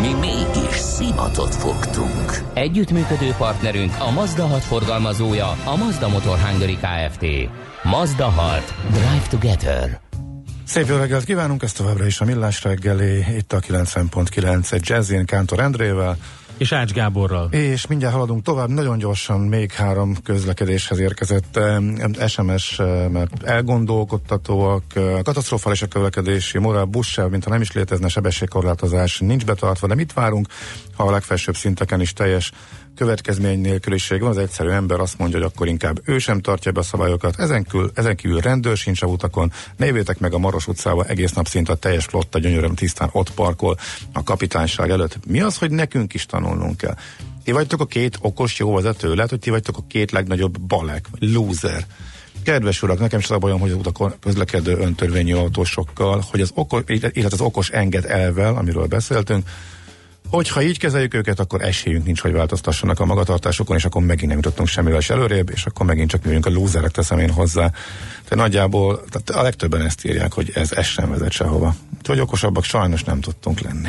Mi mégis szimatot fogtunk. Együttműködő partnerünk a Mazda 6 forgalmazója, a Mazda Motor Hungary Kft. Mazda 6. Drive Together. Szép jó reggelt kívánunk, ez továbbra is a Millás reggeli, itt a 90.9 egy Jazzin Kántor Endrével, és Ács Gáborral. És mindjárt haladunk tovább, nagyon gyorsan még három közlekedéshez érkezett SMS, mert elgondolkodtatóak, katasztrofális a közlekedési moral, buszsáv, mintha nem is létezne sebességkorlátozás, nincs betartva, de mit várunk, ha a legfelsőbb szinteken is teljes következmény nélküliség van, az egyszerű ember azt mondja, hogy akkor inkább ő sem tartja be a szabályokat, ezen kívül, ezen kívül rendőr sincs a utakon, ne meg a Maros utcába, egész nap szinte a teljes flotta gyönyörűen tisztán ott parkol a kapitányság előtt. Mi az, hogy nekünk is tanulnunk kell? Ti vagytok a két okos jó vezető, lehet, hogy ti vagytok a két legnagyobb balek, loser. Kedves urak, nekem is az a bajom, hogy az utakon közlekedő öntörvényű autósokkal, hogy az okos, illetve az okos enged elvel, amiről beszéltünk, Hogyha így kezeljük őket, akkor esélyünk nincs, hogy változtassanak a magatartásokon, és akkor megint nem jutottunk semmivel is előrébb, és akkor megint csak mi a lúzerek, teszem én hozzá. Tehát nagyjából tehát a legtöbben ezt írják, hogy ez, ez sem vezet sehova. Úgyhogy okosabbak sajnos nem tudtunk lenni.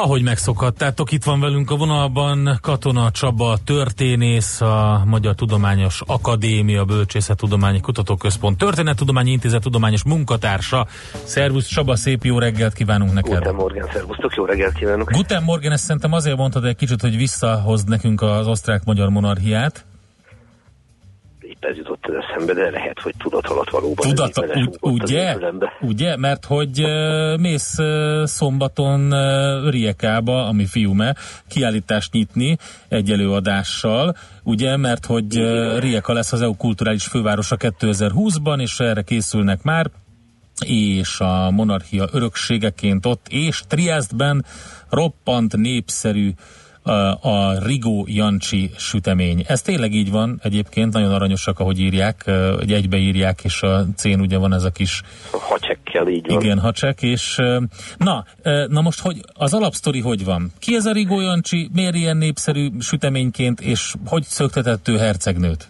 Ahogy megszokhattátok, itt van velünk a vonalban Katona Csaba, történész, a Magyar Tudományos Akadémia Bölcsészettudományi Kutatóközpont Történettudományi Intézet tudományos munkatársa. Szervusz Csaba, szép jó reggelt kívánunk neked! Guten Morgen, szervusztok, jó reggelt kívánok! Guten Morgen, ezt szerintem azért mondtad egy kicsit, hogy visszahozd nekünk az osztrák-magyar monarchiát épp ez jutott az eszembe, de lehet, hogy tudat alatt valóban. Tudat, úgy, ugye? Ugye? Mert hogy uh, mész uh, szombaton uh, Riekába, ami fiume, kiállítást nyitni egy előadással, ugye? Mert hogy uh, Rieka lesz az EU kulturális fővárosa 2020-ban, és erre készülnek már és a monarchia örökségeként ott, és Triestben roppant népszerű a Rigó Jancsi sütemény. Ez tényleg így van egyébként, nagyon aranyosak, ahogy írják, hogy egybeírják, és a cén ugye van ez a kis... Hacsekkel így van. Igen, hacsek, és na, na most, hogy az alapsztori hogy van? Ki ez a Rigó Jancsi, miért ilyen népszerű süteményként, és hogy szöktetett ő hercegnőt?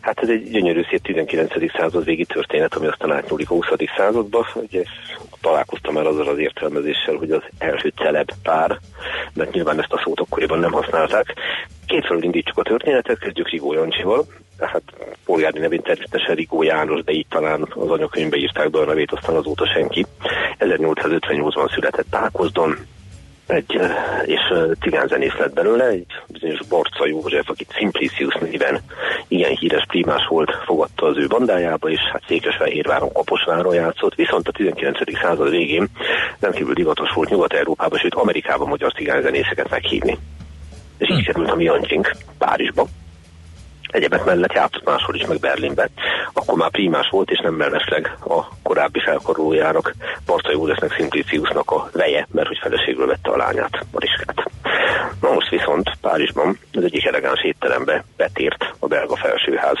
Hát ez egy gyönyörű szép 19. század végi történet, ami aztán átnyúlik a 20. századba. Ugye találkoztam el azzal az értelmezéssel, hogy az első celeb pár, mert nyilván ezt a szót akkoriban nem használták. Kétfelől indítsuk a történetet, kezdjük Rigó Jancsival, hát polgári nevén természetesen Rigó János, de így talán az anyakönyvbe írták be a nevét, aztán azóta senki. 1858-ban született Pákozdon, egy, és cigánzenész lett belőle, egy bizonyos Barca József, aki Simplicius néven igen híres primás volt, fogadta az ő bandájába, és hát Székesfehérváron, Kaposváron játszott, viszont a 19. század végén rendkívül divatos volt Nyugat-Európában, sőt Amerikában magyar cigányzenészeket meghívni. És így került a mi Párizsba egyebek mellett játszott máshol is, meg Berlinben. Akkor már primás volt, és nem mellesleg a korábbi felkarolójának, Barta Józsefnek, Simpliciusnak a veje, mert hogy feleségről vette a lányát, Mariskát. Na most viszont Párizsban az egyik elegáns étterembe betért a belga felsőház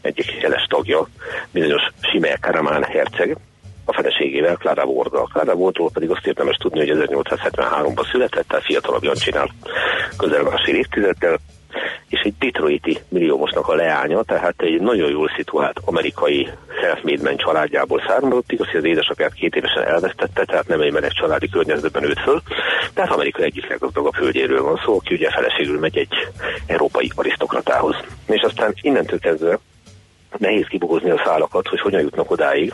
egyik jeles tagja, bizonyos Simel Karamán herceg, a feleségével, Clara Wardal. Clara Wardról pedig azt érdemes tudni, hogy 1873-ban született, tehát fiatalabb Jancsinál közel másfél évtizeddel, és egy detroiti milliómosnak a leánya, tehát egy nagyon jól szituált amerikai man családjából származott, igaz, hogy az édesapját két évesen elvesztette, tehát nem egy meleg családi környezetben őt föl, tehát Amerika egyik leggazdagabb hölgyéről van szó, aki ugye feleségül megy egy európai arisztokratához. És aztán innentől kezdve nehéz kibogozni a szálakat, hogy hogyan jutnak odáig,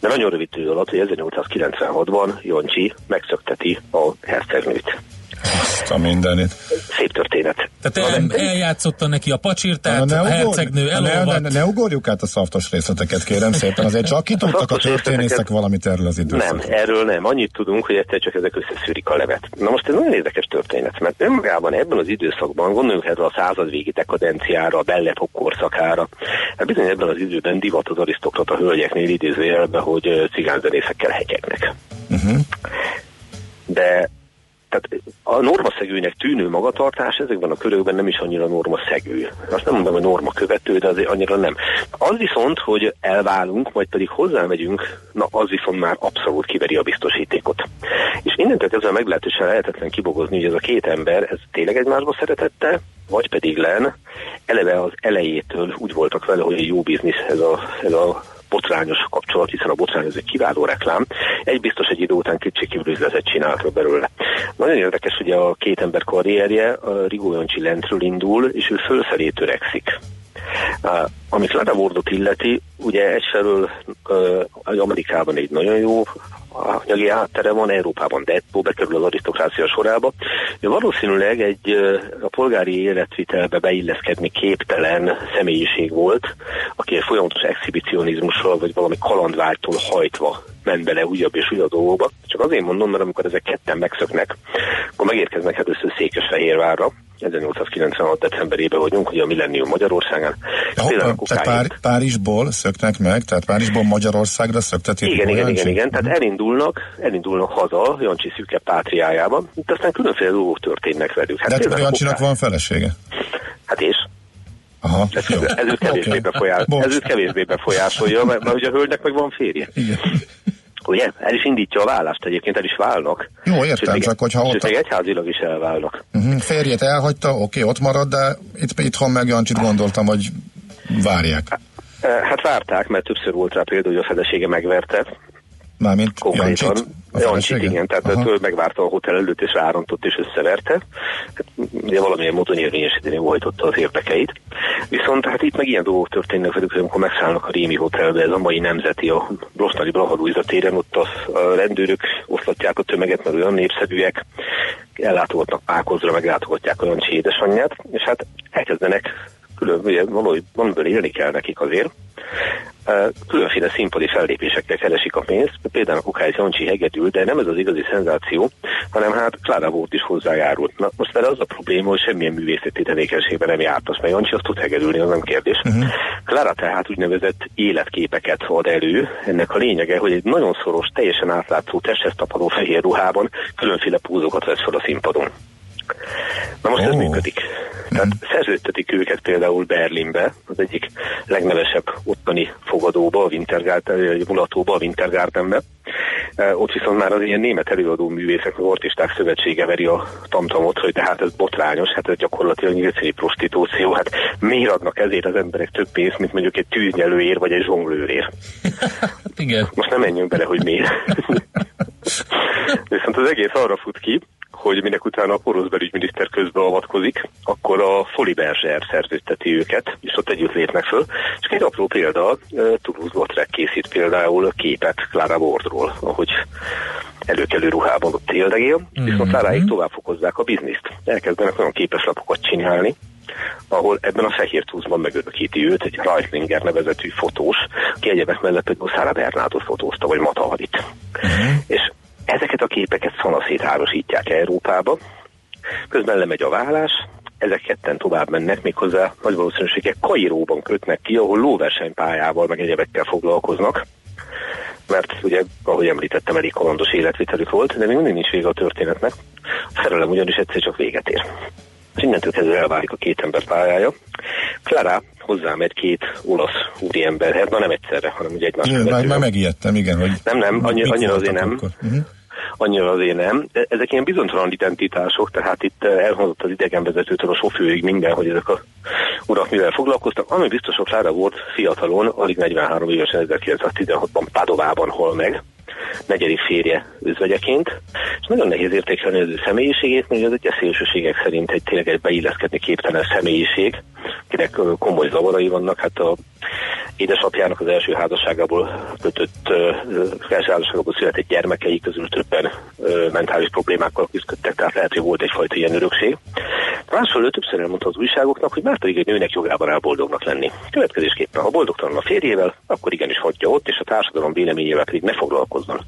de nagyon rövid idő alatt, hogy 1896-ban Jancsi megszökteti a hercegnőt Azt a mindenit. Szép történet. Tehát el, eljátszotta neki a pacsirtát, ne, ne a hercegnő elolvadt. Ne, ne, ne ugorjuk át a szaftos részleteket, kérem szépen. Azért csak ki tudtak a, a történészek valamit erről az időszakról. Nem, erről nem. Annyit tudunk, hogy egyszer csak ezek összeszűrik a levet. Na most ez nagyon érdekes történet, mert önmagában ebben az időszakban, gondoljunk erre a század végi dekadenciára, a bellepok korszakára, hát bizony ebben az időben divat az arisztokrata hölgyeknél idézőjelben, hogy cigányzenészekkel hegyeknek. Uh-huh. De tehát a normaszegőnek tűnő magatartás ezekben a körökben nem is annyira normaszegő. Azt nem mondom, hogy norma követő, de azért annyira nem. Az viszont, hogy elválunk, majd pedig hozzámegyünk, na az viszont már abszolút kiveri a biztosítékot. És innentől kezdve meglehetősen lehetetlen kibogozni, hogy ez a két ember, ez tényleg egymásba szeretette, vagy pedig len, eleve az elejétől úgy voltak vele, hogy jó biznisz ez a, ez a botrányos kapcsolat, hiszen a botrány ez egy kiváló reklám. Egy biztos egy idő után kétségkívül üzletet csináltak belőle. Nagyon érdekes, hogy a két ember karrierje a Rigó Jancsi lentről indul, és ő fölfelé törekszik. Uh, ami Clara Wardot illeti, ugye egyfelől uh, Amerikában egy nagyon jó anyagi háttere van, Európában dettó bekerül az arisztokrácia sorába. Ő valószínűleg egy a polgári életvitelbe beilleszkedni képtelen személyiség volt, aki egy folyamatos exhibicionizmussal vagy valami kalandvágytól hajtva ment bele újabb és újabb dolgokba. Csak azért mondom, mert amikor ezek ketten megszöknek, akkor megérkeznek először Székesfehérvárra, 1896. decemberében vagyunk, ugye a Millennium Magyarországán. Ja, tehát Pár, Párizsból szöknek meg, tehát Párizsból Magyarországra szöktetik. Igen, igen, igen, igen, tehát elindulnak, elindulnak haza Jancsi szűke pátriájába, itt aztán különféle dolgok történnek velük. Hát De hát Jancsinak van felesége? Hát és? Aha, ez, ez őt kevésbé, okay. befolyás, ez őt kevésbé befolyásolja, mert, mert ugye a hölgynek meg van férje. Igen. Ugye? El is indítja a vállást, egyébként el is válnak. Jó, értem, sőt, csak hogyha ott... Sőt, egyházilag is elválnak. Uh-huh. Férjét elhagyta, oké, ott marad, de itt, itthon meg Jancsit gondoltam, hogy várják. Hát várták, mert többször volt rá például, hogy a felesége megverte, Mármint Konkrétan, Jancsit, igen, tehát Aha. megvárta a hotel előtt, és rárontott, és összeverte. Hát, ugye valamilyen módon érvényesíteni hajtotta az érdekeit. Viszont hát itt meg ilyen dolgok történnek velük, hogy amikor megszállnak a Rémi Hotelbe, ez a mai nemzeti, a Brosnali Blaha téren, ott a, a rendőrök oszlatják a tömeget, mert olyan népszerűek, ellátogatnak Pákozra, meglátogatják a Jancsi édesanyját, és hát elkezdenek külön, ugye valamiből élni kell nekik azért, különféle színpadi fellépésekkel keresik a pénzt, például a Kukály Jancsi hegedül, de nem ez az igazi szenzáció, hanem hát Klára volt is hozzájárult. Na, most vele az a probléma, hogy semmilyen művészeti tevékenységben nem jártas, mert Jancsi azt tud hegedülni, az nem kérdés. Uh-huh. Klára tehát úgynevezett életképeket ad elő. Ennek a lényege, hogy egy nagyon szoros, teljesen átlátszó, testhez tapadó fehér ruhában különféle púzokat vesz fel a színpadon. Na most oh. ez működik. Tehát szerződtetik őket például Berlinbe, az egyik legnevesebb ottani fogadóba, a Wintergarten, mulatóba, a Wintergartenbe. Ott viszont már az ilyen német előadó művészek, az artisták szövetsége veri a tamtamot, hogy tehát ez botrányos, hát ez gyakorlatilag nyílcéni prostitúció, hát miért adnak ezért az emberek több pénzt, mint mondjuk egy tűznyelőér vagy egy zsonglőrér. Igen. Most nem menjünk bele, hogy miért. Viszont az egész arra fut ki, hogy minek utána a porosz belügyminiszter közbeavatkozik, akkor a Foli Berzser szerződteti őket, és ott együtt lépnek föl. És egy apró példa, Toulouse-Lautrec készít például képet Clara Wardról, ahogy előkelő ruhában ott éldegél, mm-hmm. viszont Cláráig tovább fokozzák a bizniszt. Elkezdenek olyan képeslapokat csinálni, ahol ebben a fehér túszban megörökíti őt egy Reitlinger nevezetű fotós, aki egyebek mellett egy Szára Bernádot fotózta, vagy Mataharit. Uh-huh. És Ezeket a képeket szanaszét árosítják Európába, közben lemegy a vállás, ezek ketten tovább mennek, méghozzá nagy valószínűséggel Kairóban kötnek ki, ahol lóversenypályával meg egyebekkel foglalkoznak, mert ugye, ahogy említettem, elég kalandos életvitelük volt, de még mindig nincs vége a történetnek. A szerelem ugyanis egyszer csak véget ér. És innentől kezdve elválik a két ember pályája. Clara hozzámegy két olasz úriemberhez, na nem egyszerre, hanem ugye egymás Jö, már, már megijedtem, igen, hogy nem, nem, annyi, annyira azért nem. Uh-huh annyira azért nem. Ezek ilyen bizonytalan identitások, tehát itt eh, elhangzott az idegenvezetőtől a sofőrig minden, hogy ezek a urak mivel foglalkoztak. Ami biztos, hogy Klára volt fiatalon, alig 43 évesen 1916-ban Padovában hol meg, negyedik férje özvegyeként, és nagyon nehéz értékelni az ő személyiségét, mert az egyes szélsőségek szerint egy tényleg egy beilleszkedni képtelen személyiség, akinek komoly zavarai vannak, hát a édesapjának az első házasságából kötött, első házasságából született gyermekei közül többen mentális problémákkal küzdöttek, tehát lehet, hogy volt egyfajta ilyen örökség. Másfelől többször elmondta az újságoknak, hogy már pedig egy nőnek jogában áll boldognak lenni. Következésképpen, ha boldogtalan a férjével, akkor igenis hagyja ott, és a társadalom véleményével pedig ne foglalkozzon.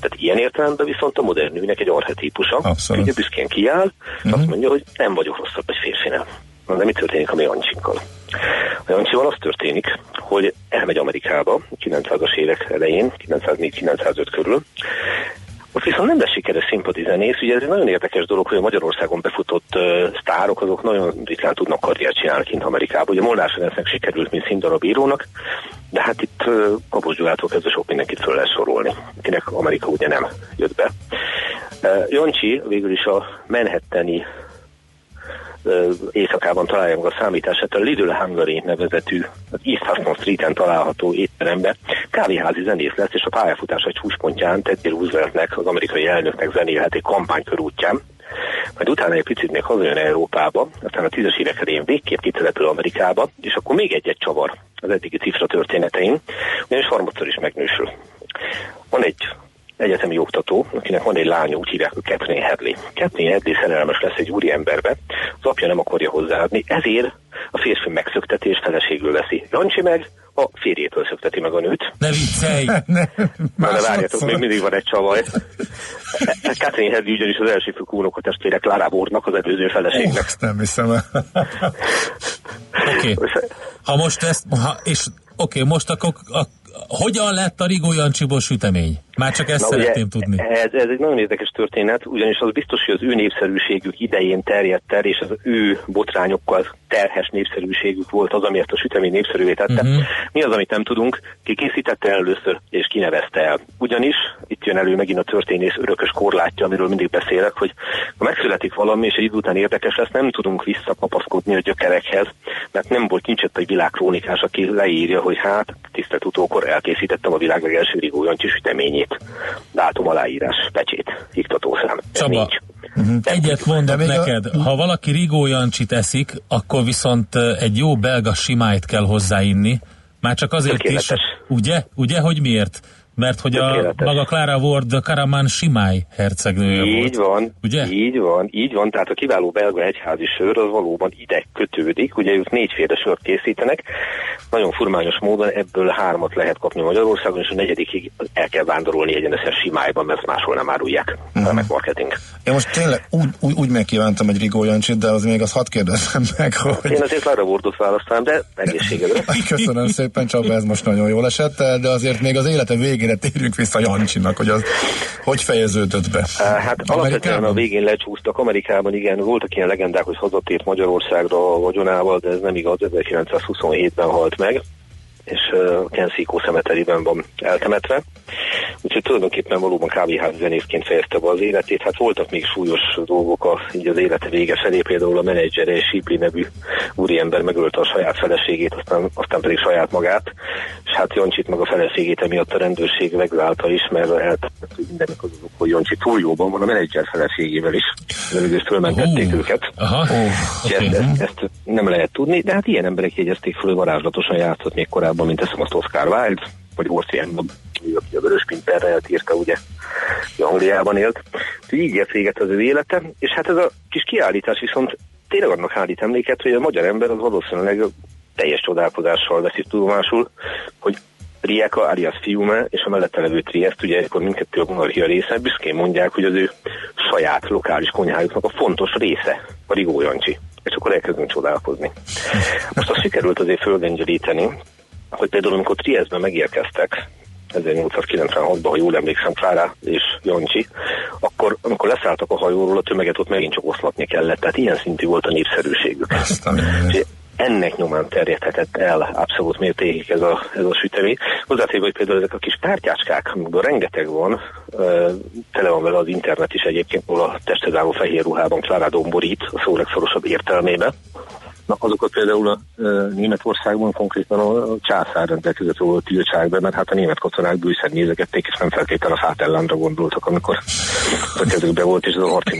Tehát ilyen értelemben viszont a modern nőnek egy archetípusa, hogy büszkén kiáll, uh-huh. azt mondja, hogy nem vagyok rosszabb egy férfinál. Na de mi történik a mi Jancsinkkal? A Jancsival az történik, hogy elmegy Amerikába 900-as évek elején, 904-905 körül, ott viszont nem lesz sikeres szimpatizenész, ugye ez egy nagyon érdekes dolog, hogy a Magyarországon befutott uh, sztárok, azok nagyon ritkán tudnak karriert csinálni kint Amerikában. Ugye Molnár Ferencnek sikerült, mint színdarabírónak, de hát itt uh, Kapos Gyulától kezdve sok mindenkit föl lehet sorolni, akinek Amerika ugye nem jött be. Uh, Jancsi végül is a Manhattani éjszakában találja meg a számítását a Little Hungary nevezetű az East Hudson Street-en található étterembe. Kávéházi zenész lesz, és a pályafutás egy csúcspontján Teddy Rooseveltnek, az amerikai elnöknek zenélhet egy kampánykörútján. Majd utána egy picit még hazajön Európába, aztán a tízes évek elején végképp kitelepül Amerikába, és akkor még egy-egy csavar az eddigi cifra történetein, ugyanis harmadszor is megnősül. Van egy egyetemi oktató, akinek van egy lánya, úgy hívják, hogy Kathleen Hadley. Kathleen Hadley szerelmes lesz egy úri emberbe, az apja nem akarja hozzáadni, ezért a férfi megszökteti és feleségül veszi. Jancsi meg a férjétől szökteti meg a nőt. Ne viccelj! ne, Na, de várjatok, még mindig van egy csavaj. Kathleen Hadley ugyanis az első főkú unokatestvére Clara Wardnak, az előző feleségnek. Ezt nem hiszem el. Oké. Okay. Ha most ezt, ha, és oké, okay, most akkor, a, hogyan lett a Rigó Jancsiból sütemény? Már csak ezt Na, szeretném ugye, tudni. Ez, ez egy nagyon érdekes történet, ugyanis az biztos, hogy az ő népszerűségük idején terjedt el, és az ő botrányokkal terhes népszerűségük volt az, amiért a sütemény népszerűvé tette. Uh-huh. Mi az, amit nem tudunk? Ki készítette először, és kinevezte el. Ugyanis itt jön elő megint a történész örökös korlátja, amiről mindig beszélek, hogy ha megszületik valami, és egy idő után érdekes lesz, nem tudunk visszakapaszkodni a gyökerekhez, mert nem volt nincs egy világkrónikás, aki leírja, hogy hát, tisztelt utókor elkészítettem a világ legelső Rigó Jancsi süteményét pecsét, dátum aláírás, pecsét, iktatószám. Csaba, Uh-huh. Egyet mondok neked, a... ha valaki Rigó Jancsit eszik, akkor viszont egy jó belga simájt kell hozzáinni, már csak azért is, ugye? Ugye, hogy miért? Mert hogy a maga Clara Ward Karaman Simály hercegnője így volt. van, ugye? Így van, így van, tehát a kiváló belga egyházi sör az valóban ide kötődik, ugye ők négyféle sört készítenek, nagyon furmányos módon ebből hármat lehet kapni Magyarországon, és a negyedikig el kell vándorolni egyenesen Simályban, mert máshol nem árulják. Uh-huh. Meg marketing. Én most tényleg úgy, úgy, úgy megkívántam egy Rigó Jancsit, de az még az hadd kérdezem meg, hogy... Én azért Clara Wardot választám, de egészségedre. Köszönöm szépen, Csaba, ez most nagyon jól esett, de azért még az élete végén végére térjünk vissza Jancsinak, hogy az hogy fejeződött be? Hát alapvetően a végén lecsúsztak. Amerikában igen, voltak ilyen legendák, hogy hazatért Magyarországra a vagyonával, de ez nem igaz, 1927-ben halt meg és uh, Kenszíkó szemeteriben van eltemetve. Úgyhogy tulajdonképpen valóban kávéház zenészként fejezte be az életét. Hát voltak még súlyos dolgok a, így az élete vége felé, például a menedzsere Sipli nevű úriember megölte a saját feleségét, aztán, aztán pedig saját magát, és hát Jancsit meg a feleségét emiatt a rendőrség megválta is, mert eltettek, hogy mindenek az azok, hogy Jancsi túl jóban van a menedzser feleségével is. Előző fölmentették uh, őket. Aha, okay. ezt, ezt, ezt, nem lehet tudni, de hát ilyen emberek jegyezték föl, varázslatosan játszott még korábban, mint teszem azt Oscar Wilde, vagy Orsian aki a Vörös Pinterrel írta, ugye Angliában élt. Így ért véget az ő élete, és hát ez a kis kiállítás viszont tényleg annak állít emléket, hogy a magyar ember az valószínűleg teljes csodálkozással veszi tudomásul, hogy Rieka alias Fiume és a mellette levő Triest, ugye akkor mindkettő a monarchia része, büszkén mondják, hogy az ő saját lokális konyhájuknak a fontos része a Rigó Jancsi. És akkor elkezdünk csodálkozni. Most azt sikerült azért fölgöngyölíteni, hogy például amikor Triestben megérkeztek, 1896-ban, ha jól emlékszem, Klára és Jancsi, akkor amikor leszálltak a hajóról, a tömeget ott megint csak oszlatni kellett, tehát ilyen szintű volt a népszerűségük. ennek nyomán terjedhetett el abszolút mértékig ez a, ez a sütemény. Hozzátéve, hogy például ezek a kis tártyáskák, amikből rengeteg van, tele van vele az internet is egyébként, ahol a testedálló fehér ruhában Klára domborít a szó legszorosabb értelmébe. Na, azokat például a e, Németországban konkrétan a, császár rendelkezett róla tiltság be, mert hát a német katonák bűszer nézegették, és nem feltétlenül a fátellándra gondoltak, amikor a kezükbe volt, és ez a harci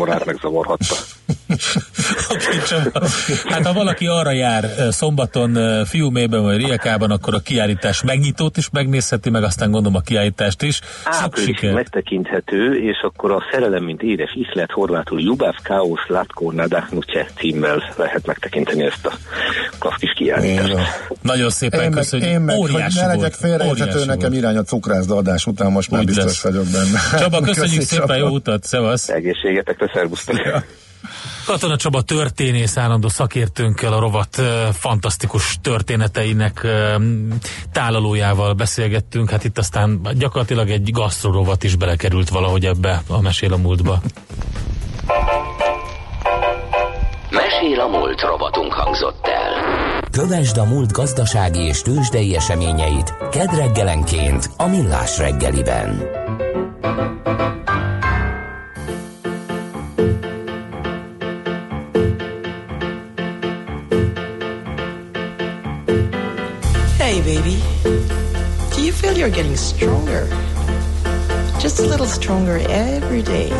Hát ha valaki arra jár szombaton Fiumében vagy Riekában, akkor a kiállítás megnyitót is megnézheti, meg aztán gondolom a kiállítást is. Április megtekinthető, és akkor a Szerelem, mint édes iszlet horvátul Jubav Chaos Latko Nadachnuce címmel lehet megtekinteni ezt a klassz kis kiállítást. Nagyon szépen én köszönjük. Én meg, hogy ne legyek félreérthető, nekem irány a cukrászda adás után most már Úgy biztos lesz. vagyok benne. Csaba, köszönjük szépen, jó utat, szevasz! Egészségetekre, szervusztok! Ja. Katona Csaba történész állandó szakértőnkkel a rovat fantasztikus történeteinek tálalójával beszélgettünk. Hát itt aztán gyakorlatilag egy gasztrorovat is belekerült valahogy ebbe a Mesél a múltba. Mesél a múlt rovatunk hangzott el. Kövesd a múlt gazdasági és tőzsdei eseményeit kedreggelenként a Millás reggeliben. Baby. Do you feel you're getting stronger? Just a little stronger every day.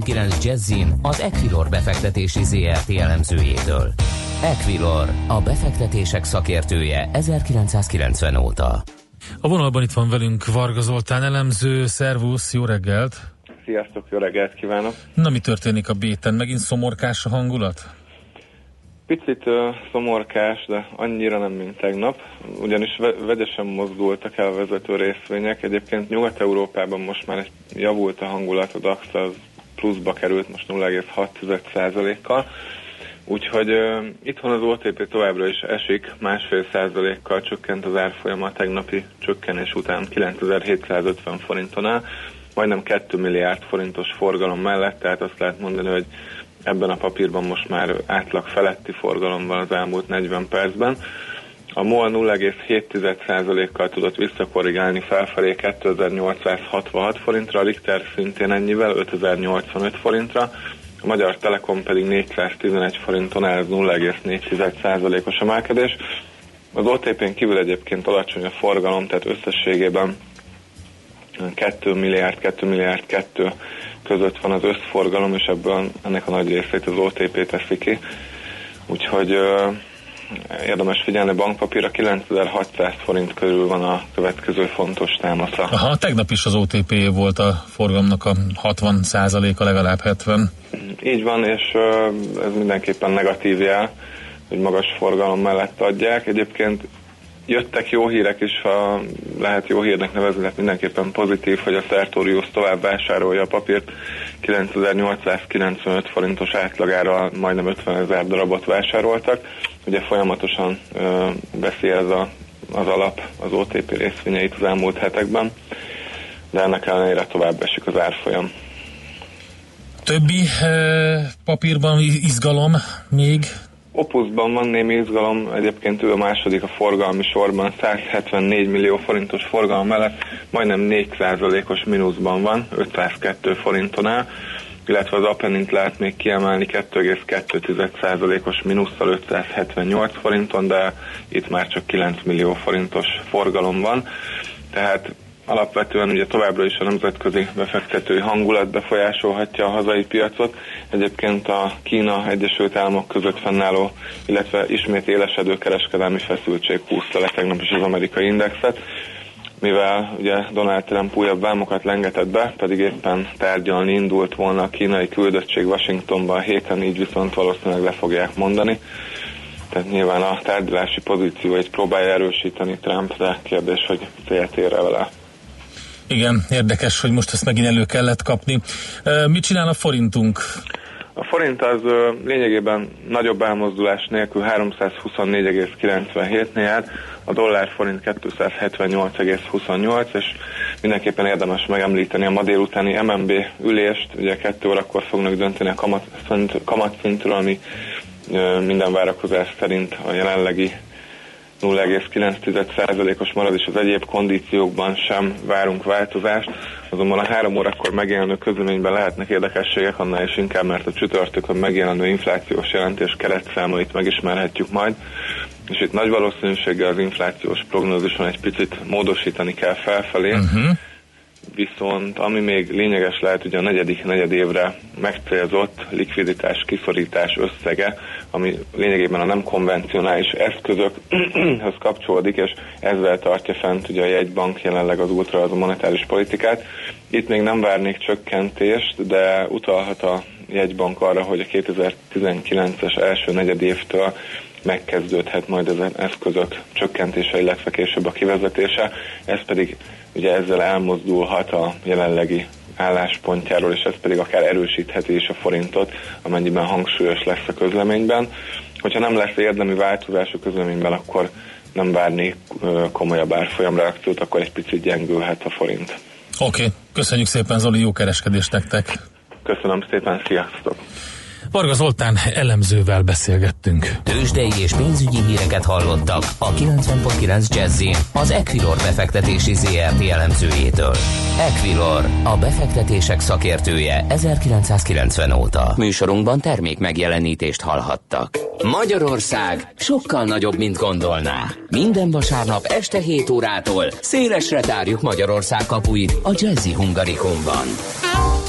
90.9 Jazzin az Equilor befektetési ZRT elemzőjétől. Equilor, a befektetések szakértője 1990 óta. A vonalban itt van velünk Varga Zoltán elemző, szervusz, jó reggelt! Sziasztok, jó reggelt kívánok! Na mi történik a béten? Megint szomorkás a hangulat? Picit uh, szomorkás, de annyira nem, mint tegnap, ugyanis ve- vegyesen mozgultak el a vezető részvények. Egyébként Nyugat-Európában most már javult a hangulat, a DAX az pluszba került most 0,6%-kal. Úgyhogy uh, itthon az OTP továbbra is esik, másfél százalékkal csökkent az árfolyama a tegnapi csökkenés után 9750 forinton áll, majdnem 2 milliárd forintos forgalom mellett, tehát azt lehet mondani, hogy ebben a papírban most már átlag feletti forgalom van az elmúlt 40 percben. A MOL 0,7%-kal tudott visszakorrigálni felfelé 2866 forintra, a Richter szintén ennyivel 5085 forintra, a Magyar Telekom pedig 411 forinton áll, ez 0,4%-os emelkedés. Az OTP-n kívül egyébként alacsony a forgalom, tehát összességében 2 milliárd, 2 milliárd 2 között van az összforgalom, és ebből ennek a nagy részét az OTP teszi ki. Úgyhogy érdemes figyelni, bankpapírra 9600 forint körül van a következő fontos támasza. Aha, tegnap is az OTP volt a forgalomnak a 60 a legalább 70. Így van, és ez mindenképpen negatív jel, hogy magas forgalom mellett adják. Egyébként jöttek jó hírek is, ha lehet jó hírnek nevezni, hát mindenképpen pozitív, hogy a Sertorius tovább vásárolja a papírt. 9895 forintos átlagára majdnem 50 ezer darabot vásároltak. Ugye folyamatosan ö, veszi ez a, az alap az OTP részvényeit az elmúlt hetekben, de ennek ellenére tovább esik az árfolyam. Többi e, papírban izgalom még Opusban van némi izgalom, egyébként ő a második a forgalmi sorban, 174 millió forintos forgalom mellett majdnem 4%-os mínuszban van, 502 forinton áll, illetve az Apennint lehet még kiemelni 2,2%-os mínusszal 578 forinton, de itt már csak 9 millió forintos forgalom van. Tehát alapvetően ugye továbbra is a nemzetközi befektetői hangulat befolyásolhatja a hazai piacot. Egyébként a Kína Egyesült Államok között fennálló, illetve ismét élesedő kereskedelmi feszültség húzta le tegnap is az amerikai indexet mivel ugye Donald Trump újabb vámokat lengetett be, pedig éppen tárgyalni indult volna a kínai küldöttség Washingtonban a héten, így viszont valószínűleg le fogják mondani. Tehát nyilván a tárgyalási pozícióit próbálja erősíteni Trump, de kérdés, hogy célt ér vele. Igen, érdekes, hogy most ezt megint elő kellett kapni. Mit csinál a forintunk? A forint az lényegében nagyobb elmozdulás nélkül 324,97-nél járt, a dollár forint 278,28, és mindenképpen érdemes megemlíteni a ma délutáni MNB ülést, ugye 2 órakor fognak dönteni a kamatszintről, kamat ami minden várakozás szerint a jelenlegi 0,9%-os marad, és az egyéb kondíciókban sem várunk változást. Azonban a három órakor megjelenő közleményben lehetnek érdekességek, annál is inkább, mert a csütörtökön megjelenő inflációs jelentés keretszámait megismerhetjük majd, és itt nagy valószínűséggel az inflációs prognózison egy picit módosítani kell felfelé. Uh-huh viszont ami még lényeges lehet, ugye a negyedik negyed évre megcélzott likviditás kiszorítás összege, ami lényegében a nem konvencionális eszközökhez kapcsolódik, és ezzel tartja fent ugye a jegybank jelenleg az útra az a monetáris politikát. Itt még nem várnék csökkentést, de utalhat a jegybank arra, hogy a 2019-es első negyed évtől megkezdődhet majd az eszközök csökkentése, illetve később a kivezetése. Ez pedig ugye ezzel elmozdulhat a jelenlegi álláspontjáról, és ez pedig akár erősítheti is a forintot, amennyiben hangsúlyos lesz a közleményben. Hogyha nem lesz érdemi változás a közleményben, akkor nem várni komolyabb árfolyamreakciót, akkor egy picit gyengülhet a forint. Oké, okay. köszönjük szépen Zoli, jó kereskedést nektek! Köszönöm szépen, sziasztok! Varga Zoltán elemzővel beszélgettünk. Tőzsdei és pénzügyi híreket hallottak a 90.9 jazz az Equilor befektetési ZRT elemzőjétől. Equilor, a befektetések szakértője 1990 óta. Műsorunkban termék megjelenítést hallhattak. Magyarország sokkal nagyobb, mint gondolná. Minden vasárnap este 7 órától szélesre tárjuk Magyarország kapuit a Jazzy Hungarikumban.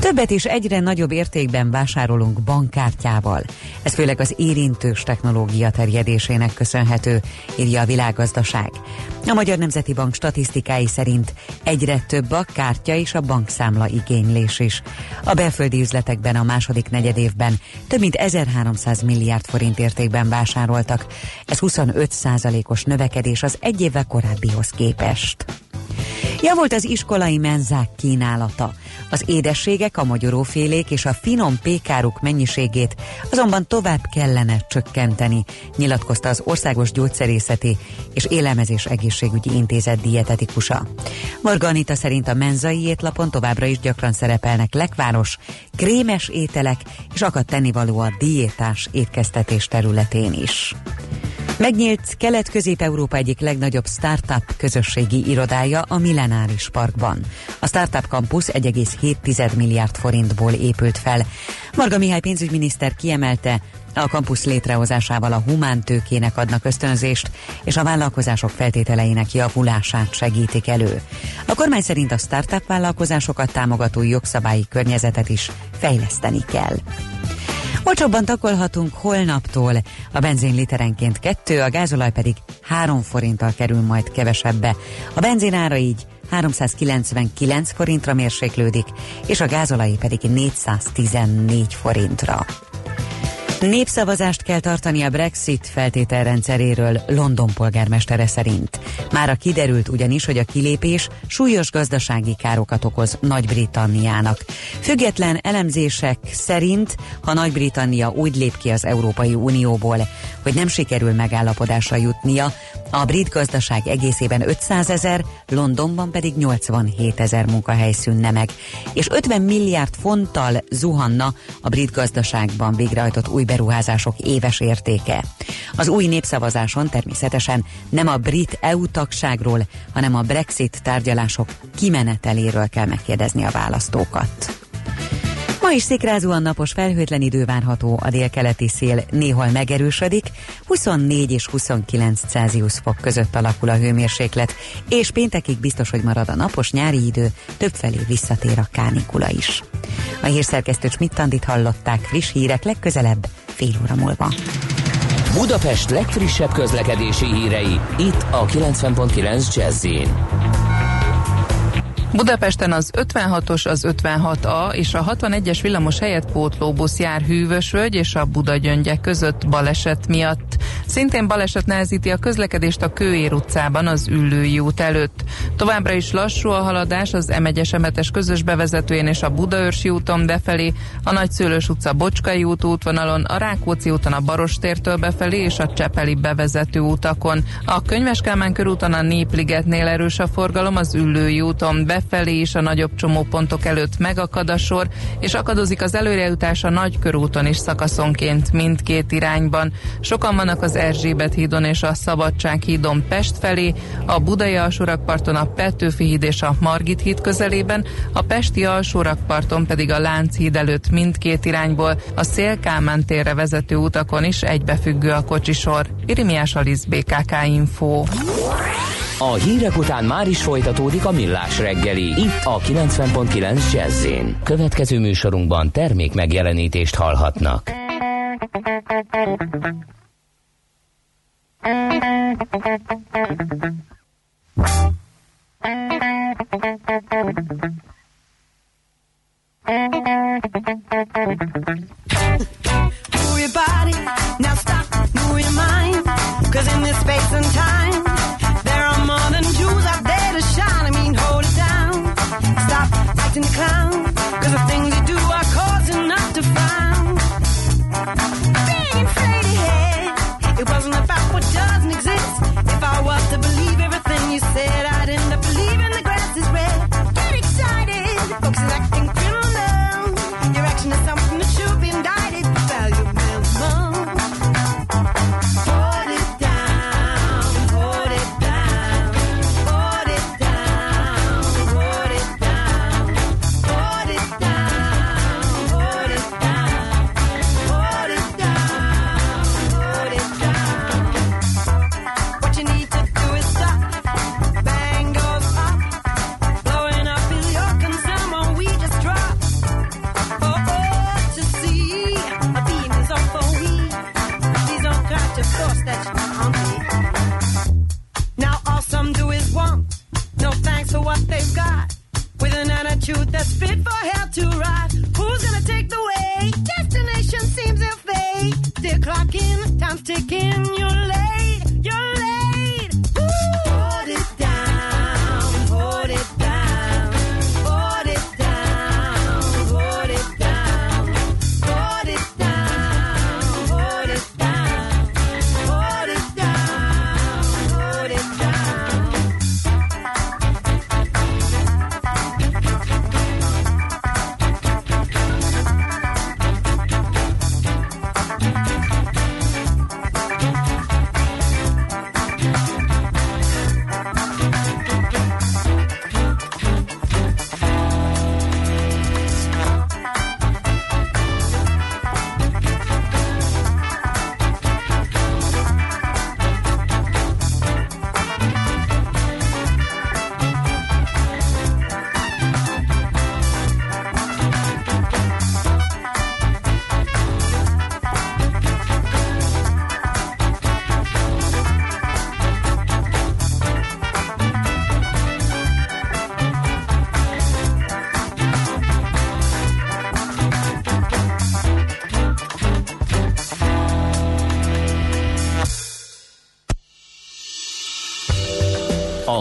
Többet is egyre nagyobb értékben vásárolunk bankkártyával. Ez főleg az érintős technológia terjedésének köszönhető, írja a világgazdaság. A Magyar Nemzeti Bank statisztikái szerint egyre több a kártya és a bankszámla igénylés is. A belföldi üzletekben a második negyedévben több mint 1300 milliárd forint értékben vásároltak. Ez 25 os növekedés az egy évvel korábbihoz képest. Javult az iskolai menzák kínálata. Az édességek, a magyarófélék és a finom pékáruk mennyiségét azonban tovább kellene csökkenteni, nyilatkozta az Országos Gyógyszerészeti és Élelmezés Egészségügyi Intézet dietetikusa. Varga Anita szerint a menzai étlapon továbbra is gyakran szerepelnek lekváros, krémes ételek és akad tennivaló a diétás étkeztetés területén is. Megnyílt Kelet-Közép-Európa egyik legnagyobb startup közösségi irodája a Millenáris Parkban. A Startup Campus 1,7 milliárd forintból épült fel. Marga Mihály pénzügyminiszter kiemelte, a kampusz létrehozásával a humántőkének adnak ösztönzést, és a vállalkozások feltételeinek javulását segítik elő. A kormány szerint a startup vállalkozásokat támogató jogszabályi környezetet is fejleszteni kell. Olcsóbban takolhatunk holnaptól. A benzin literenként kettő, a gázolaj pedig 3 forinttal kerül majd kevesebbe. A benzin ára így 399 forintra mérséklődik, és a gázolaj pedig 414 forintra. Népszavazást kell tartani a Brexit feltételrendszeréről London polgármestere szerint. Mára kiderült ugyanis, hogy a kilépés súlyos gazdasági károkat okoz Nagy-Britanniának. Független elemzések szerint, ha Nagy-Britannia úgy lép ki az Európai Unióból, hogy nem sikerül megállapodásra jutnia, a brit gazdaság egészében 500 ezer, Londonban pedig 87 ezer munkahely szűnne meg, és 50 milliárd fonttal zuhanna a brit gazdaságban végrehajtott új beruházások éves értéke. Az új népszavazáson természetesen nem a brit EU tagságról, hanem a Brexit tárgyalások kimeneteléről kell megkérdezni a választókat. Ma is szikrázóan napos felhőtlen idő várható, a délkeleti szél néhol megerősödik, 24 és 29 Celsius fok között alakul a hőmérséklet, és péntekig biztos, hogy marad a napos nyári idő, többfelé visszatér a kánikula is. A hírszerkesztő Schmidt hallották. Friss hírek legközelebb, fél óra múlva. Budapest legfrissebb közlekedési hírei, itt a 90.9 jazz Budapesten az 56-os, az 56A és a 61-es villamos helyett pótlóbusz jár Hűvösvölgy és a Budagyöngye között baleset miatt. Szintén baleset nehezíti a közlekedést a Kőér utcában az Üllői út előtt. Továbbra is lassú a haladás az M1-es közös bevezetőjén és a Budaörsi úton befelé, a Nagyszőlős utca Bocskai út útvonalon, a Rákóczi úton a Barostértől befelé és a Csepeli bevezető utakon. A Könyves Kálmán körúton a Népligetnél erős a forgalom, az Üllői úton befelé és a nagyobb csomópontok előtt megakad a sor, és akadozik az előrejutás a Nagykörúton is szakaszonként mindkét irányban. Sokan vannak az Erzsébet hídon és a Szabadság hídon Pest felé, a Budai alsórakparton a Petőfi híd és a Margit híd közelében, a Pesti alsórakparton pedig a Lánchíd előtt mindkét irányból, a Szélkámán térre vezető utakon is egybefüggő a kocsisor. Irimiás Alisz BKK Info. A hírek után már is folytatódik a millás reggeli, itt a 90.9 jazz Következő műsorunkban termék megjelenítést hallhatnak. Move your body, now stop, move your mind. Cause in this space and time,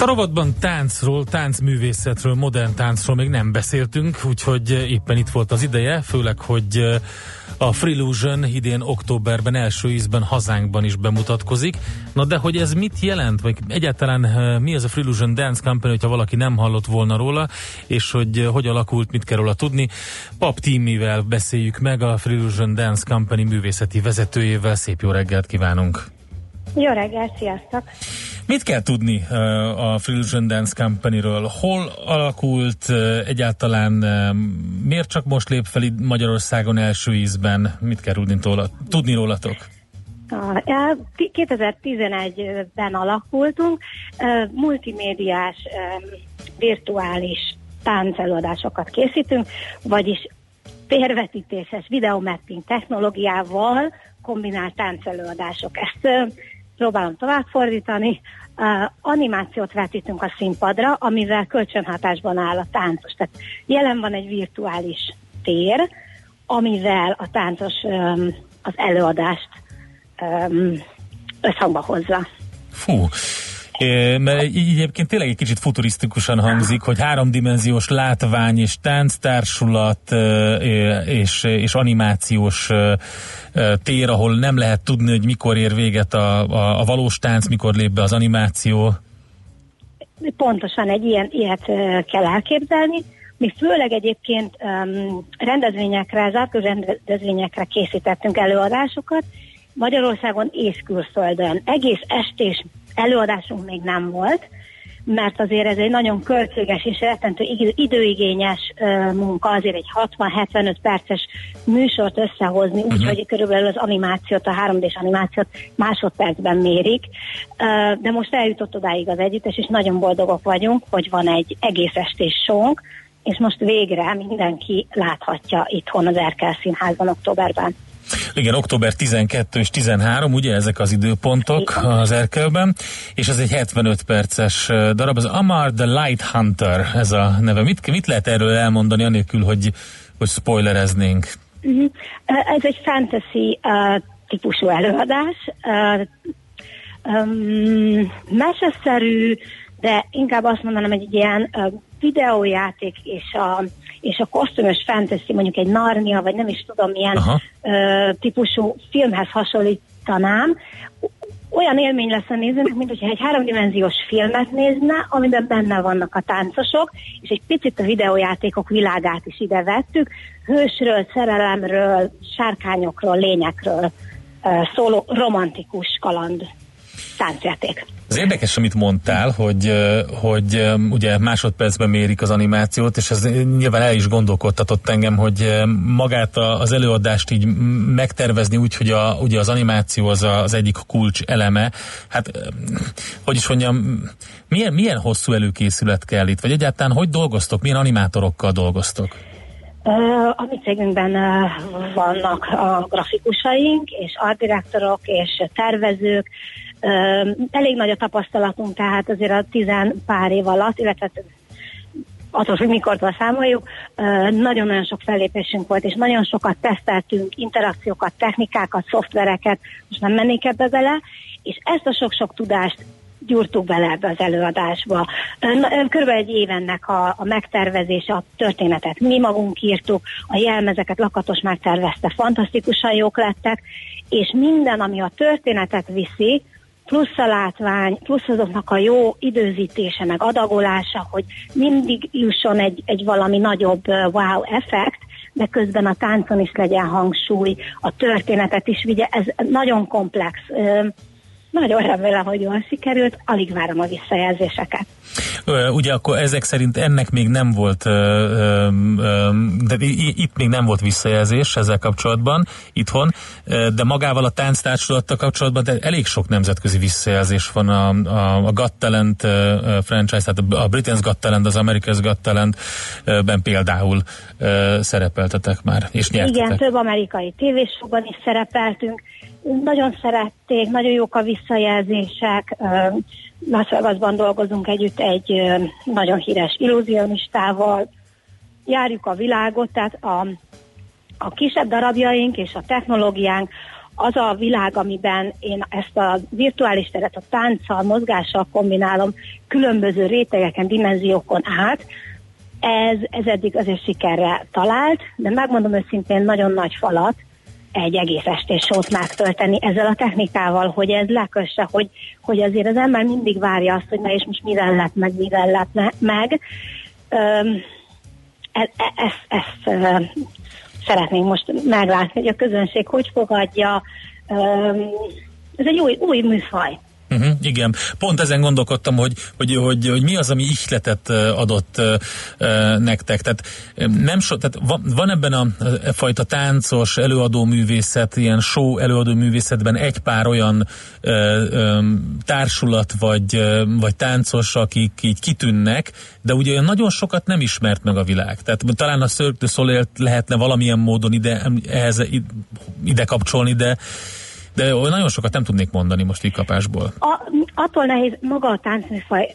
A rovatban táncról, táncművészetről, modern táncról még nem beszéltünk, úgyhogy éppen itt volt az ideje, főleg, hogy a Freelusion idén októberben első ízben hazánkban is bemutatkozik. Na de hogy ez mit jelent, vagy egyáltalán mi ez a Freelusion Dance Company, hogyha valaki nem hallott volna róla, és hogy hogy alakult, mit kell róla tudni. Pap Timivel beszéljük meg, a Freelusion Dance Company művészeti vezetőjével. Szép jó reggelt kívánunk! Jó reggelt, sziasztok! Mit kell tudni a Fusion Dance Company-ről? Hol alakult egyáltalán, miért csak most lép fel itt Magyarországon első ízben? Mit kell tudni, róla, tudni rólatok? 2011-ben alakultunk, multimédiás, virtuális táncelőadásokat készítünk, vagyis térvetítéses videomapping technológiával kombinált táncelőadások. Ezt próbálom továbbfordítani. Uh, animációt vetítünk a színpadra, amivel kölcsönhatásban áll a táncos. Tehát jelen van egy virtuális tér, amivel a táncos um, az előadást um, összhangba hozza. Fú, mert így egyébként tényleg egy kicsit futurisztikusan hangzik, hogy háromdimenziós látvány és tánctársulat és, és animációs tér, ahol nem lehet tudni, hogy mikor ér véget a, a, a valós tánc, mikor lép be az animáció. Pontosan egy ilyen, ilyet kell elképzelni. Mi főleg egyébként um, rendezvényekre, zárkó rendezvényekre készítettünk előadásokat, Magyarországon és külföldön. Egész estés előadásunk még nem volt, mert azért ez egy nagyon költséges és rettentő időigényes munka, azért egy 60-75 perces műsort összehozni, uh-huh. úgyhogy körülbelül az animációt, a 3D-s animációt másodpercben mérik, de most eljutott odáig az együttes, és nagyon boldogok vagyunk, hogy van egy egész estés sónk, és most végre mindenki láthatja itthon az Erkel Színházban októberben. Igen, október 12 és 13, ugye ezek az időpontok az Erkelben, és ez egy 75 perces darab, az Amar the Light Hunter, ez a neve. Mit, mit lehet erről elmondani, anélkül, hogy, hogy spoilereznénk? Uh-huh. Ez egy fantasy uh, típusú előadás, uh, um, meseszerű, de inkább azt mondanám, hogy egy ilyen uh, videójáték és a és a kosztümös fantasy, mondjuk egy Narnia, vagy nem is tudom milyen ö, típusú filmhez hasonlítanám, olyan élmény lesz a nézőnek, mint hogyha egy háromdimenziós filmet nézne, amiben benne vannak a táncosok, és egy picit a videójátékok világát is ide vettük, hősről, szerelemről, sárkányokról, lényekről szóló romantikus kaland táncjáték. Az érdekes, amit mondtál, hogy, hogy ugye másodpercben mérik az animációt, és ez nyilván el is gondolkodtatott engem, hogy magát az előadást így megtervezni úgy, hogy a, ugye az animáció az az egyik kulcs eleme. Hát, hogy is mondjam, milyen, milyen hosszú előkészület kell itt, vagy egyáltalán hogy dolgoztok, milyen animátorokkal dolgoztok? A mi cégünkben vannak a grafikusaink, és artdirektorok, és tervezők, Elég nagy a tapasztalatunk, tehát azért a tizen pár év alatt, illetve attól, hogy mikortól számoljuk, nagyon-nagyon sok fellépésünk volt, és nagyon sokat teszteltünk, interakciókat, technikákat, szoftvereket, most nem mennék ebbe bele, és ezt a sok-sok tudást gyúrtuk bele ebbe az előadásba. Körülbelül egy évennek a, a megtervezése, a történetet mi magunk írtuk, a jelmezeket Lakatos megtervezte, fantasztikusan jók lettek, és minden, ami a történetet viszi, plusz a látvány, plusz azoknak a jó időzítése, meg adagolása, hogy mindig jusson egy, egy valami nagyobb wow effekt, de közben a táncon is legyen hangsúly, a történetet is vigye, ez nagyon komplex. Nagyon remélem, hogy jól sikerült, alig várom a visszajelzéseket. Ugye akkor ezek szerint ennek még nem volt, de itt még nem volt visszajelzés ezzel kapcsolatban itthon, de magával a tánctársulattal kapcsolatban de elég sok nemzetközi visszajelzés van a, a, a Got Talent franchise, tehát a Britain's Got Talent, az America's Got Talent-ben például szerepeltetek már, és nyertetek. Igen, több amerikai tévésokban is szerepeltünk, nagyon szerették, nagyon jók a visszajelzések, Las Vegasban dolgozunk együtt egy nagyon híres illúzionistával, járjuk a világot, tehát a, a kisebb darabjaink és a technológiánk az a világ, amiben én ezt a virtuális teret a tánccal, mozgással kombinálom különböző rétegeken, dimenziókon át, ez, ez eddig azért sikerre talált, de megmondom őszintén nagyon nagy falat, egy egész estés sót megtölteni ezzel a technikával, hogy ez lekösse, hogy, hogy azért az ember mindig várja azt, hogy na és most mivel lett meg, mivel lett meg. Öm, e, e, ezt, ezt ö, szeretnénk most meglátni, hogy a közönség hogy fogadja. Öm, ez egy új, új műfaj. Uh-huh, igen, pont ezen gondolkodtam, hogy, hogy, hogy, hogy mi az, ami ihletet adott uh, nektek. Tehát, nem so, tehát van, van ebben a, a fajta táncos előadó művészet, ilyen show előadó művészetben egy pár olyan uh, um, társulat vagy, vagy táncos, akik így kitűnnek, de ugye olyan nagyon sokat nem ismert meg a világ. Tehát talán a Cirque du Soleil lehetne valamilyen módon ide, ehhez, ide kapcsolni, de de nagyon sokat nem tudnék mondani most így kapásból. A, attól nehéz, maga a táncműfaj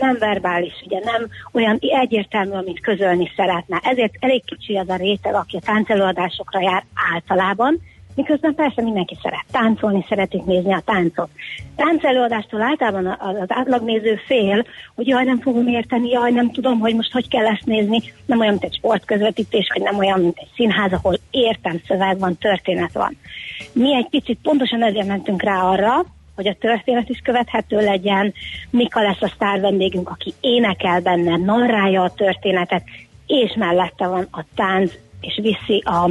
nem verbális, ugye nem olyan egyértelmű, amit közölni szeretne. Ezért elég kicsi az a réteg, aki a táncelőadásokra jár általában, miközben persze mindenki szeret táncolni, szeretik nézni a táncot. Táncelőadástól általában az átlagnéző fél, hogy jaj, nem fogom érteni, jaj, nem tudom, hogy most hogy kell ezt nézni, nem olyan, mint egy sportközvetítés, vagy nem olyan, mint egy színház, ahol értem szöveg van, történet van. Mi egy kicsit pontosan ezért mentünk rá arra, hogy a történet is követhető legyen, Mika lesz a sztár vendégünk, aki énekel benne, narrálja a történetet, és mellette van a tánc, és viszi a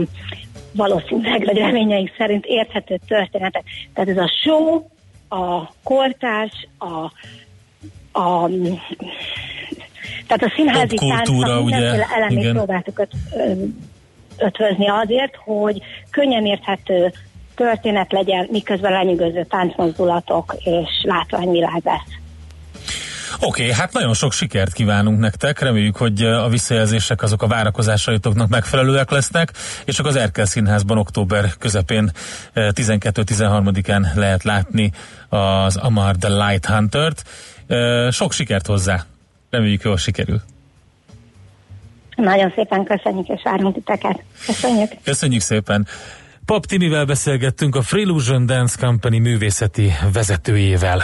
valószínűleg, vagy reményeink szerint érthető történetet. Tehát ez a show, a kortárs, a, a tehát a színházi táncnak mindenféle elemét próbáltuk öt, ötvözni azért, hogy könnyen érthető történet legyen, miközben lenyűgöző táncmozdulatok és látványvilág lesz. Oké, okay, hát nagyon sok sikert kívánunk nektek, reméljük, hogy a visszajelzések azok a várakozásaitoknak megfelelőek lesznek, és csak az Erkel Színházban október közepén 12-13-án lehet látni az Amar the Light Hunter-t. Sok sikert hozzá! Reméljük, jól sikerül. Nagyon szépen köszönjük, és várunk titeket. Köszönjük. Köszönjük szépen. Pap Timivel beszélgettünk a Freelusion Dance Company művészeti vezetőjével.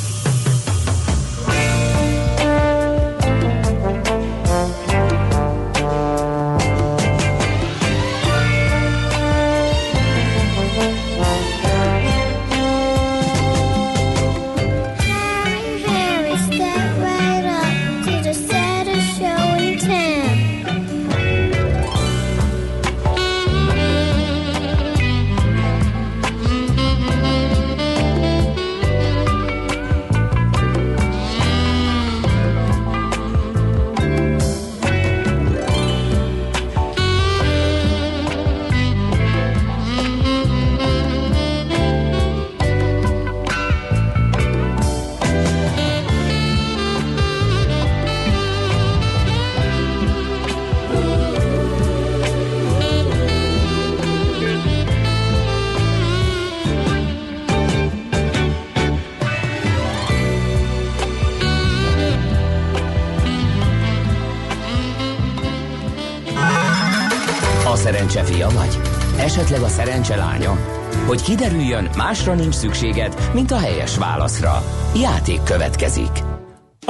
Hogy kiderüljön, másra nincs szükséged, mint a helyes válaszra. Játék következik.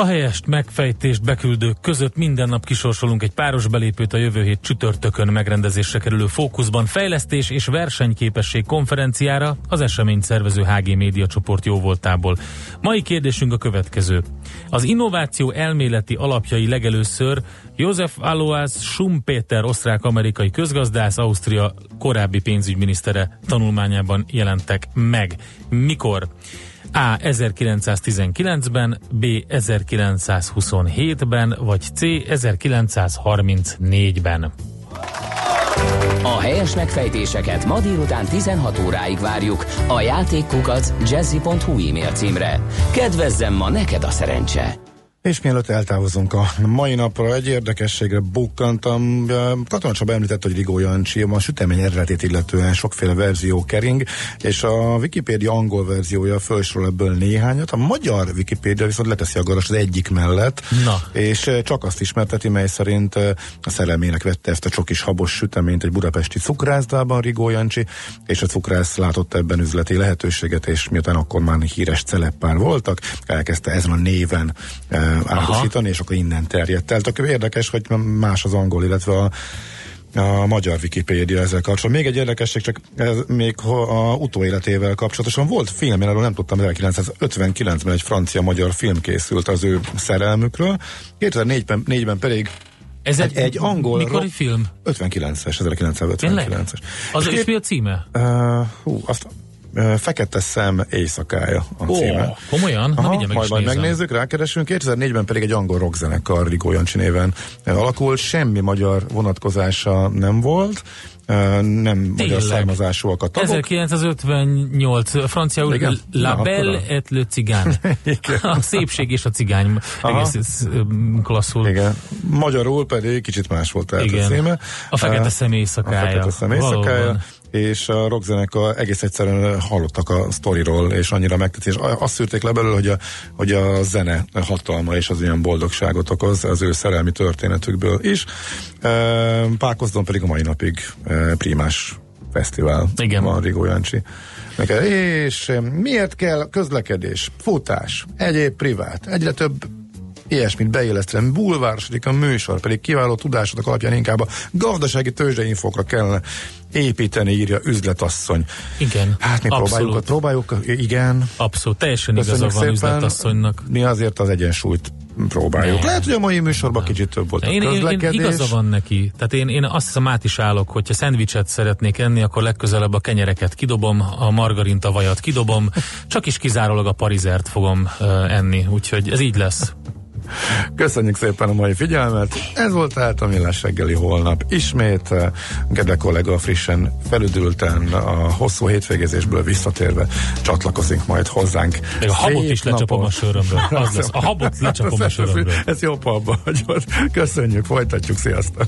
A helyest megfejtést beküldők között minden nap kisorsolunk egy páros belépőt a jövő hét csütörtökön megrendezésre kerülő Fókuszban fejlesztés és versenyképesség konferenciára az eseményt szervező HG Média csoport jóvoltából. Mai kérdésünk a következő. Az innováció elméleti alapjai legelőször József Alois Schumpeter, osztrák-amerikai közgazdász, Ausztria korábbi pénzügyminisztere tanulmányában jelentek meg. Mikor? A. 1919-ben, B. 1927-ben, vagy C. 1934-ben. A helyes megfejtéseket ma délután 16 óráig várjuk a játékkukac jazzy.hu e-mail címre. Kedvezzem ma neked a szerencse! És mielőtt eltávozunk a mai napra, egy érdekességre bukkantam. Katona Csaba említett, hogy Rigó Jancsi a sütemény eredetét illetően sokféle verzió kering, és a Wikipédia angol verziója felsorol ebből néhányat. A magyar Wikipédia viszont leteszi a garas az egyik mellett, Na. és csak azt ismerteti, mely szerint a szerelmének vette ezt a csokis habos süteményt egy budapesti cukrászdában Rigó Jancsi, és a cukrász látott ebben üzleti lehetőséget, és miután akkor már híres celeppár voltak, elkezdte ezen a néven árusítani, és akkor innen terjedt el. Tök érdekes, hogy más az angol, illetve a a magyar Wikipédia ezzel kapcsolatban. Még egy érdekesség, csak ez még a utóéletével kapcsolatosan volt film, én arról nem tudtam, 1959-ben egy francia-magyar film készült az ő szerelmükről, 2004-ben 4-ben pedig ez egy, egy angol... Mikor egy film? 59-es, 1959-es. Az és mi a címe? Uh, hú, azt Fekete szem éjszakája a oh, címe. Komolyan? Aha, meg majd, majd megnézzük, rákeresünk. 2004-ben pedig egy angol rockzenekar Rikó Jancsi néven alakult. Semmi magyar vonatkozása nem volt nem Tényleg. magyar származásúak a tagok. 1958, franciául Igen? La Na, Belle a... et le Cigán. a szépség és a cigány Aha. egész klasszul. Igen. Magyarul pedig kicsit más volt tehát Igen. a címe. A fekete szem éjszakája. A fekete szem éjszakája és a rockzenekar egész egyszerűen hallottak a sztoriról, és annyira megtett, és azt szűrték le belőle, hogy a, hogy a zene hatalma és az ilyen boldogságot okoz az ő szerelmi történetükből is. Pákozdon pedig a mai napig primás fesztivál Igen. van Rigó Jancsi. És miért kell közlekedés, futás, egyéb privát, egyre több ilyesmit beélesztve, bulvárosodik a műsor, pedig kiváló tudásodok alapján inkább a gazdasági tőzsdeinfokra kellene építeni, írja üzletasszony. Igen. Hát mi Abszolút. próbáljuk, próbáljuk, igen. Abszolút, teljesen igaza van üzletasszonynak. Mi azért az egyensúlyt próbáljuk. Ne. Lehet, hogy a mai műsorban kicsit több volt én, a közlekedés. Én, én, igaza van neki. Tehát én, én azt hiszem át is állok, hogyha szendvicset szeretnék enni, akkor legközelebb a kenyereket kidobom, a margarint, a vajat kidobom, csak is kizárólag a parizert fogom uh, enni. Úgyhogy ez így lesz. Köszönjük szépen a mai figyelmet. Ez volt tehát a Millás reggeli holnap. Ismét Gede kollega frissen felüdülten a hosszú hétvégezésből visszatérve csatlakozik majd hozzánk. Még a habot is lecsapom a sörömből. Az lesz. A habot lecsapom a sörömből. Ez jobb abba hagyod. Köszönjük, folytatjuk, sziasztok!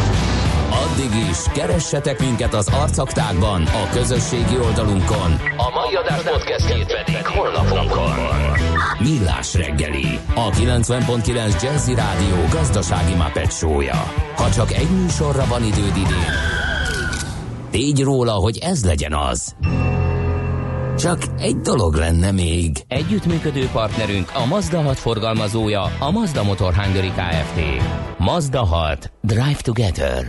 Addig is, keressetek minket az arcaktákban, a közösségi oldalunkon. A mai adás podcastjét pedig holnapunkon. Millás reggeli, a 90.9 Jazzy Rádió gazdasági mapetsója. Ha csak egy műsorra van időd idén, tégy róla, hogy ez legyen az. Csak egy dolog lenne még. Együttműködő partnerünk a Mazda 6 forgalmazója, a Mazda Motor Hungary Kft. Mazda 6. Drive Together.